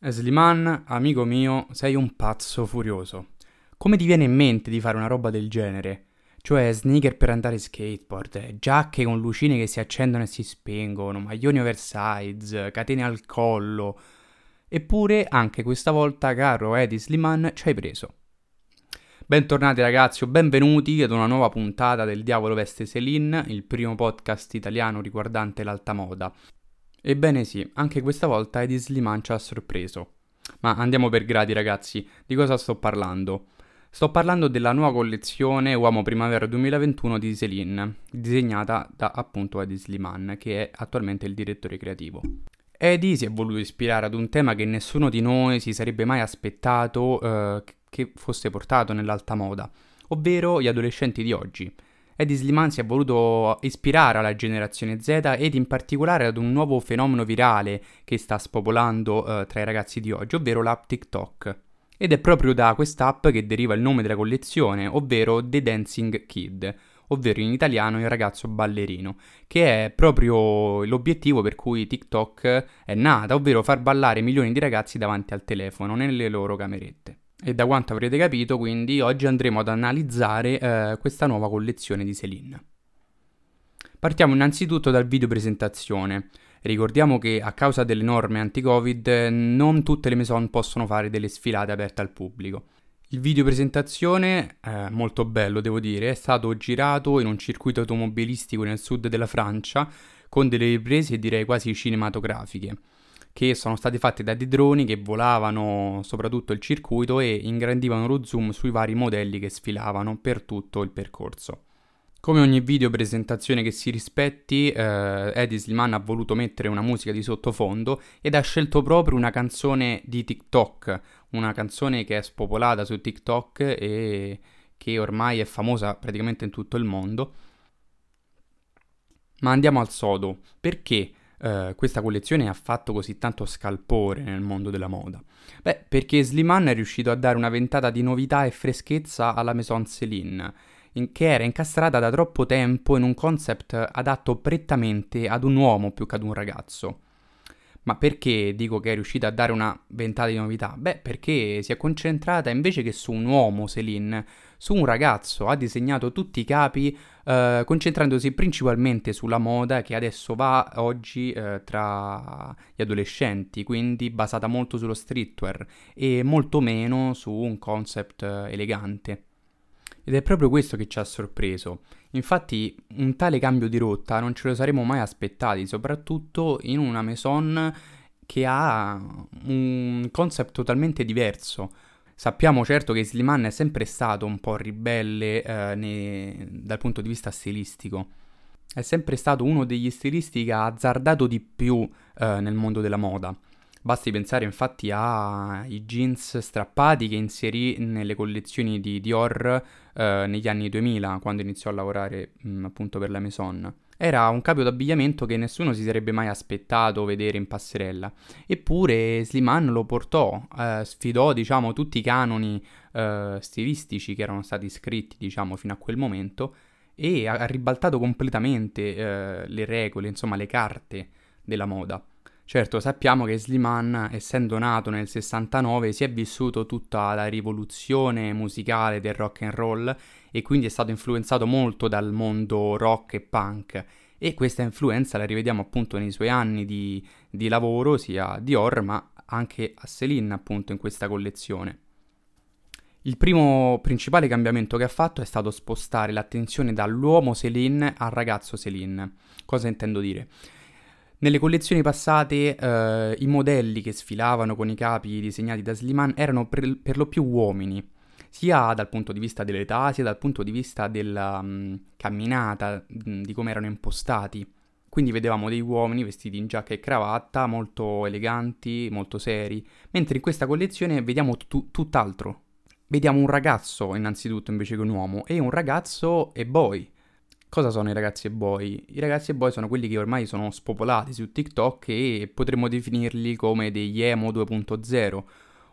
Sliman, amico mio, sei un pazzo furioso. Come ti viene in mente di fare una roba del genere? Cioè sneaker per andare skateboard, giacche con lucine che si accendono e si spengono, maglioni oversize, catene al collo. Eppure anche questa volta, caro Eddie Sliman, ci hai preso. Bentornati ragazzi o benvenuti ad una nuova puntata del Diavolo Veste Celine, il primo podcast italiano riguardante l'alta moda. Ebbene sì, anche questa volta Eddie Sliman ci ha sorpreso. Ma andiamo per gradi ragazzi, di cosa sto parlando? Sto parlando della nuova collezione Uomo Primavera 2021 di Celine, disegnata da appunto Eddie Sliman, che è attualmente il direttore creativo. Eddie si è voluto ispirare ad un tema che nessuno di noi si sarebbe mai aspettato eh, che fosse portato nell'alta moda, ovvero gli adolescenti di oggi, Eddie Sliman si è voluto ispirare alla generazione Z ed in particolare ad un nuovo fenomeno virale che sta spopolando eh, tra i ragazzi di oggi, ovvero l'app TikTok. Ed è proprio da quest'app che deriva il nome della collezione, ovvero The Dancing Kid, ovvero in italiano il ragazzo ballerino, che è proprio l'obiettivo per cui TikTok è nata, ovvero far ballare milioni di ragazzi davanti al telefono nelle loro camerette. E da quanto avrete capito, quindi, oggi andremo ad analizzare eh, questa nuova collezione di Celine. Partiamo innanzitutto dal video presentazione. Ricordiamo che a causa delle norme anti-Covid non tutte le maison possono fare delle sfilate aperte al pubblico. Il video presentazione, eh, molto bello devo dire, è stato girato in un circuito automobilistico nel sud della Francia con delle riprese direi quasi cinematografiche che sono stati fatti da dei droni che volavano soprattutto il circuito e ingrandivano lo zoom sui vari modelli che sfilavano per tutto il percorso. Come ogni video presentazione che si rispetti, eh, Eddie Sliman ha voluto mettere una musica di sottofondo ed ha scelto proprio una canzone di TikTok, una canzone che è spopolata su TikTok e che ormai è famosa praticamente in tutto il mondo. Ma andiamo al sodo. Perché eh, questa collezione ha fatto così tanto scalpore nel mondo della moda? Beh, perché Sliman è riuscito a dare una ventata di novità e freschezza alla Maison Céline, in, che era incastrata da troppo tempo in un concept adatto prettamente ad un uomo più che ad un ragazzo. Ma perché dico che è riuscita a dare una ventata di novità? Beh, perché si è concentrata invece che su un uomo, Celine, su un ragazzo, ha disegnato tutti i capi eh, concentrandosi principalmente sulla moda che adesso va oggi eh, tra gli adolescenti, quindi basata molto sullo streetwear e molto meno su un concept eh, elegante. Ed è proprio questo che ci ha sorpreso. Infatti un tale cambio di rotta non ce lo saremmo mai aspettati, soprattutto in una maison che ha un concept totalmente diverso. Sappiamo certo che Sliman è sempre stato un po' ribelle eh, ne... dal punto di vista stilistico. È sempre stato uno degli stilisti che ha azzardato di più eh, nel mondo della moda. Basti pensare infatti ai jeans strappati che inserì nelle collezioni di Dior eh, negli anni 2000, quando iniziò a lavorare mh, mm, appunto per la Maison. Era un capo d'abbigliamento che nessuno si sarebbe mai aspettato vedere in passerella. Eppure Sliman lo portò, eh, sfidò diciamo tutti i canoni eh, stilistici che erano stati scritti diciamo fino a quel momento e ha ribaltato completamente eh, le regole, insomma le carte della moda. Certo, sappiamo che Sliman, essendo nato nel 69, si è vissuto tutta la rivoluzione musicale del rock and roll e quindi è stato influenzato molto dal mondo rock e punk. E questa influenza la rivediamo appunto nei suoi anni di, di lavoro, sia a Dior ma anche a Celine appunto in questa collezione. Il primo principale cambiamento che ha fatto è stato spostare l'attenzione dall'uomo Celine al ragazzo Celine. Cosa intendo dire? Nelle collezioni passate eh, i modelli che sfilavano con i capi disegnati da Sliman erano per, per, lo più uomini, sia dal punto di vista dell'età, sia dal punto di vista della um, camminata, um, di come erano impostati. Quindi vedevamo dei uomini vestiti in giacca e cravatta, molto eleganti, molto seri, mentre in questa collezione vediamo t- tutt'altro. Vediamo un ragazzo innanzitutto invece che un uomo, e un ragazzo e boy Cosa sono i ragazzi e boy? I ragazzi e boy sono quelli che ormai sono spopolati su TikTok e potremmo definirli come degli emo 2.0,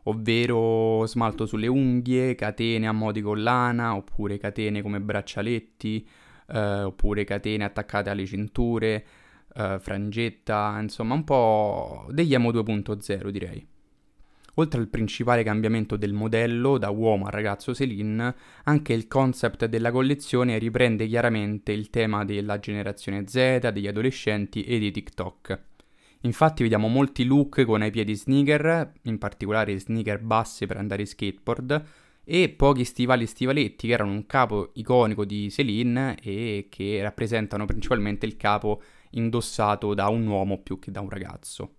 ovvero smalto sulle unghie, catene a mo' di collana, oppure catene come braccialetti, eh, oppure catene attaccate alle cinture, eh, frangetta, insomma un po' degli emo 2.0 direi. Oltre al principale cambiamento del modello da uomo a ragazzo Celine, anche il concept della collezione riprende chiaramente il tema della generazione Z, degli adolescenti e di TikTok. Infatti vediamo molti look con ai piedi sneaker, in particolare sneaker basse per andare skateboard, e pochi stivali e stivaletti che erano un capo iconico di Celine e che rappresentano principalmente il capo indossato da un uomo più che da un ragazzo.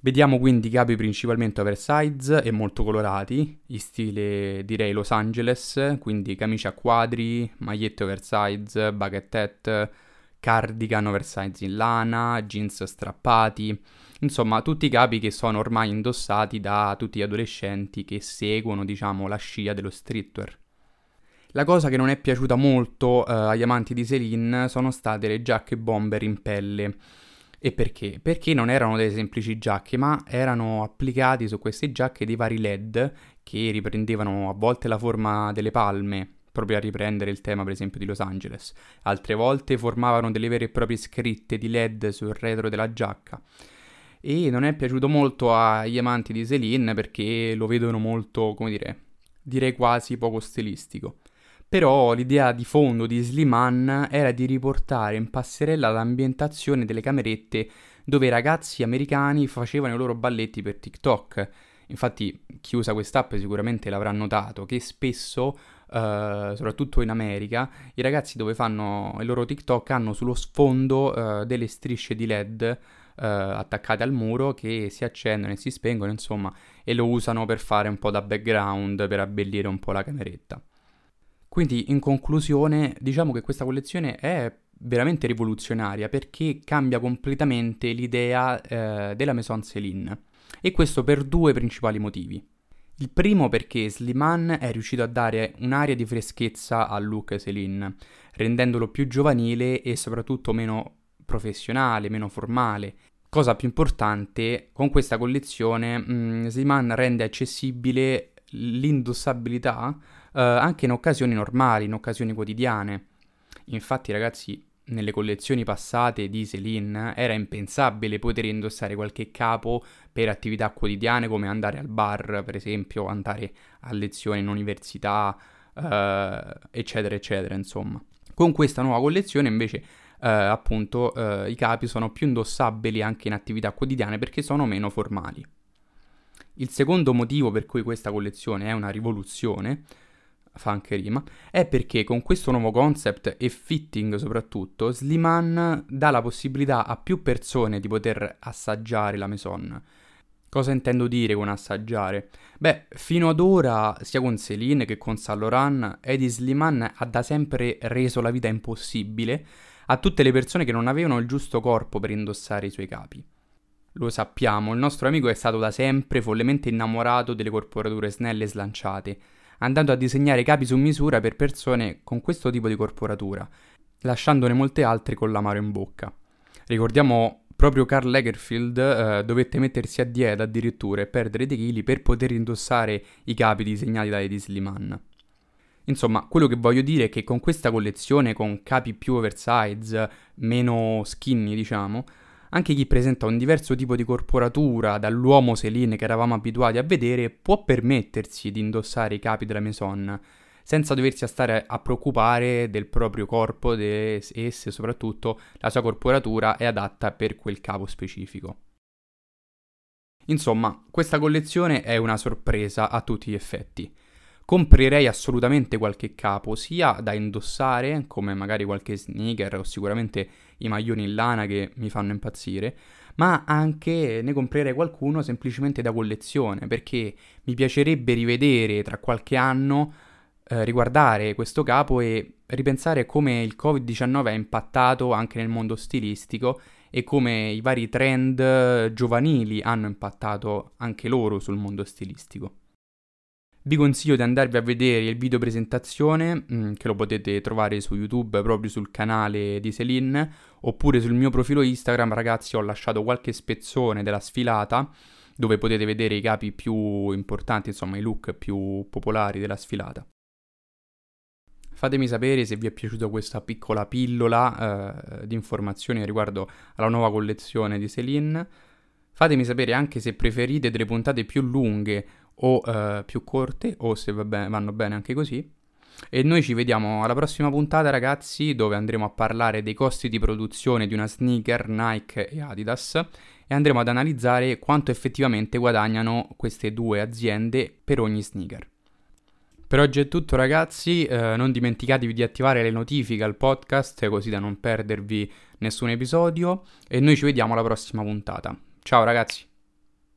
Vediamo quindi capi principalmente oversize e molto colorati, in stile direi Los Angeles, quindi camicia a quadri, magliette oversize, hat, cardigan oversize in lana, jeans strappati, insomma tutti i capi che sono ormai indossati da tutti gli adolescenti che seguono diciamo la scia dello streetwear. La cosa che non è piaciuta molto eh, agli amanti di Celine sono state le giacche bomber in pelle e perché? Perché non erano delle semplici giacche, ma erano applicati su queste giacche dei vari LED che riprendevano a volte la forma delle palme, proprio a riprendere il tema per esempio di Los Angeles. Altre volte formavano delle vere e proprie scritte di LED sul retro della giacca. E non è piaciuto molto agli amanti di Celine perché lo vedono molto, come dire, direi quasi poco stilistico. Però l'idea di fondo di Sliman era di riportare in passerella l'ambientazione delle camerette dove i ragazzi americani facevano i loro balletti per TikTok. Infatti chi usa quest'app sicuramente l'avrà notato che spesso, uh, soprattutto in America, i ragazzi dove fanno i loro TikTok hanno sullo sfondo uh, delle strisce di LED Uh, attaccate al muro che si accendono e si spengono, insomma, e lo usano per fare un po' da background, per abbellire un po' la cameretta. Quindi in conclusione diciamo che questa collezione è veramente rivoluzionaria perché cambia completamente l'idea eh, della Maison Céline e questo per due principali motivi. Il primo perché Sliman è riuscito a dare un'aria di freschezza al look Céline, rendendolo più giovanile e soprattutto meno professionale, meno formale. Cosa più importante, con questa collezione mh, mm, Sliman rende accessibile l'indossabilità eh, anche in occasioni normali, in occasioni quotidiane. Infatti, ragazzi, nelle collezioni passate di Celine era impensabile poter indossare qualche capo per attività quotidiane come andare al bar, per esempio, andare a lezione in università, eh, eccetera, eccetera, insomma. Con questa nuova collezione invece eh, appunto eh, i capi sono più indossabili anche in attività quotidiane perché sono meno formali. Il secondo motivo per cui questa collezione è una rivoluzione fa anche rima, è perché con questo nuovo concept e fitting soprattutto, Sliman dà la possibilità a più persone di poter assaggiare la Maison. Cosa intendo dire con assaggiare? Beh, fino ad ora, sia con Celine che con Saint Laurent, Eddie Sliman ha da sempre reso la vita impossibile a tutte le persone che non avevano il giusto corpo per indossare i suoi capi. Lo sappiamo, il nostro amico è stato da sempre follemente innamorato delle corporature snelle e slanciate, andando a disegnare capi su misura per persone con questo tipo di corporatura, lasciandone molte altre con l'amaro in bocca. Ricordiamo proprio Karl Lagerfield eh, dovette mettersi a dieta addirittura e perdere dei chili per poter indossare i capi disegnati da Eddie Sliman. Insomma, quello che voglio dire è che con questa collezione, con capi più oversize, meno skinny diciamo, anche chi presenta un diverso tipo di corporatura dall'uomo Celine che eravamo abituati a vedere può permettersi di indossare i capi della Maison senza doversi stare a preoccupare del proprio corpo de- e se soprattutto la sua corporatura è adatta per quel capo specifico. Insomma, questa collezione è una sorpresa a tutti gli effetti. Comprerei assolutamente qualche capo, sia da indossare, come magari qualche sneaker o sicuramente i maglioni in lana che mi fanno impazzire, ma anche ne comprerei qualcuno semplicemente da collezione, perché mi piacerebbe rivedere tra qualche anno, eh, riguardare questo capo e ripensare come il Covid-19 ha impattato anche nel mondo stilistico e come i vari trend giovanili hanno impattato anche loro sul mondo stilistico. Vi consiglio di andarvi a vedere il video presentazione, mm, che lo potete trovare su YouTube proprio sul canale di Celine, oppure sul mio profilo Instagram, ragazzi, ho lasciato qualche spezzone della sfilata, dove potete vedere i capi più importanti, insomma i look più popolari della sfilata. Fatemi sapere se vi è piaciuta questa piccola pillola eh, di informazioni riguardo alla nuova collezione di Celine. Fatemi sapere anche se preferite delle puntate più lunghe o uh, più corte o se va bene, vanno bene anche così. E noi ci vediamo alla prossima puntata ragazzi dove andremo a parlare dei costi di produzione di una sneaker Nike e Adidas e andremo ad analizzare quanto effettivamente guadagnano queste due aziende per ogni sneaker. Per oggi è tutto ragazzi, eh, non dimenticatevi di attivare le notifiche al podcast così da non perdervi nessun episodio e noi ci vediamo alla prossima puntata. Ciao ragazzi!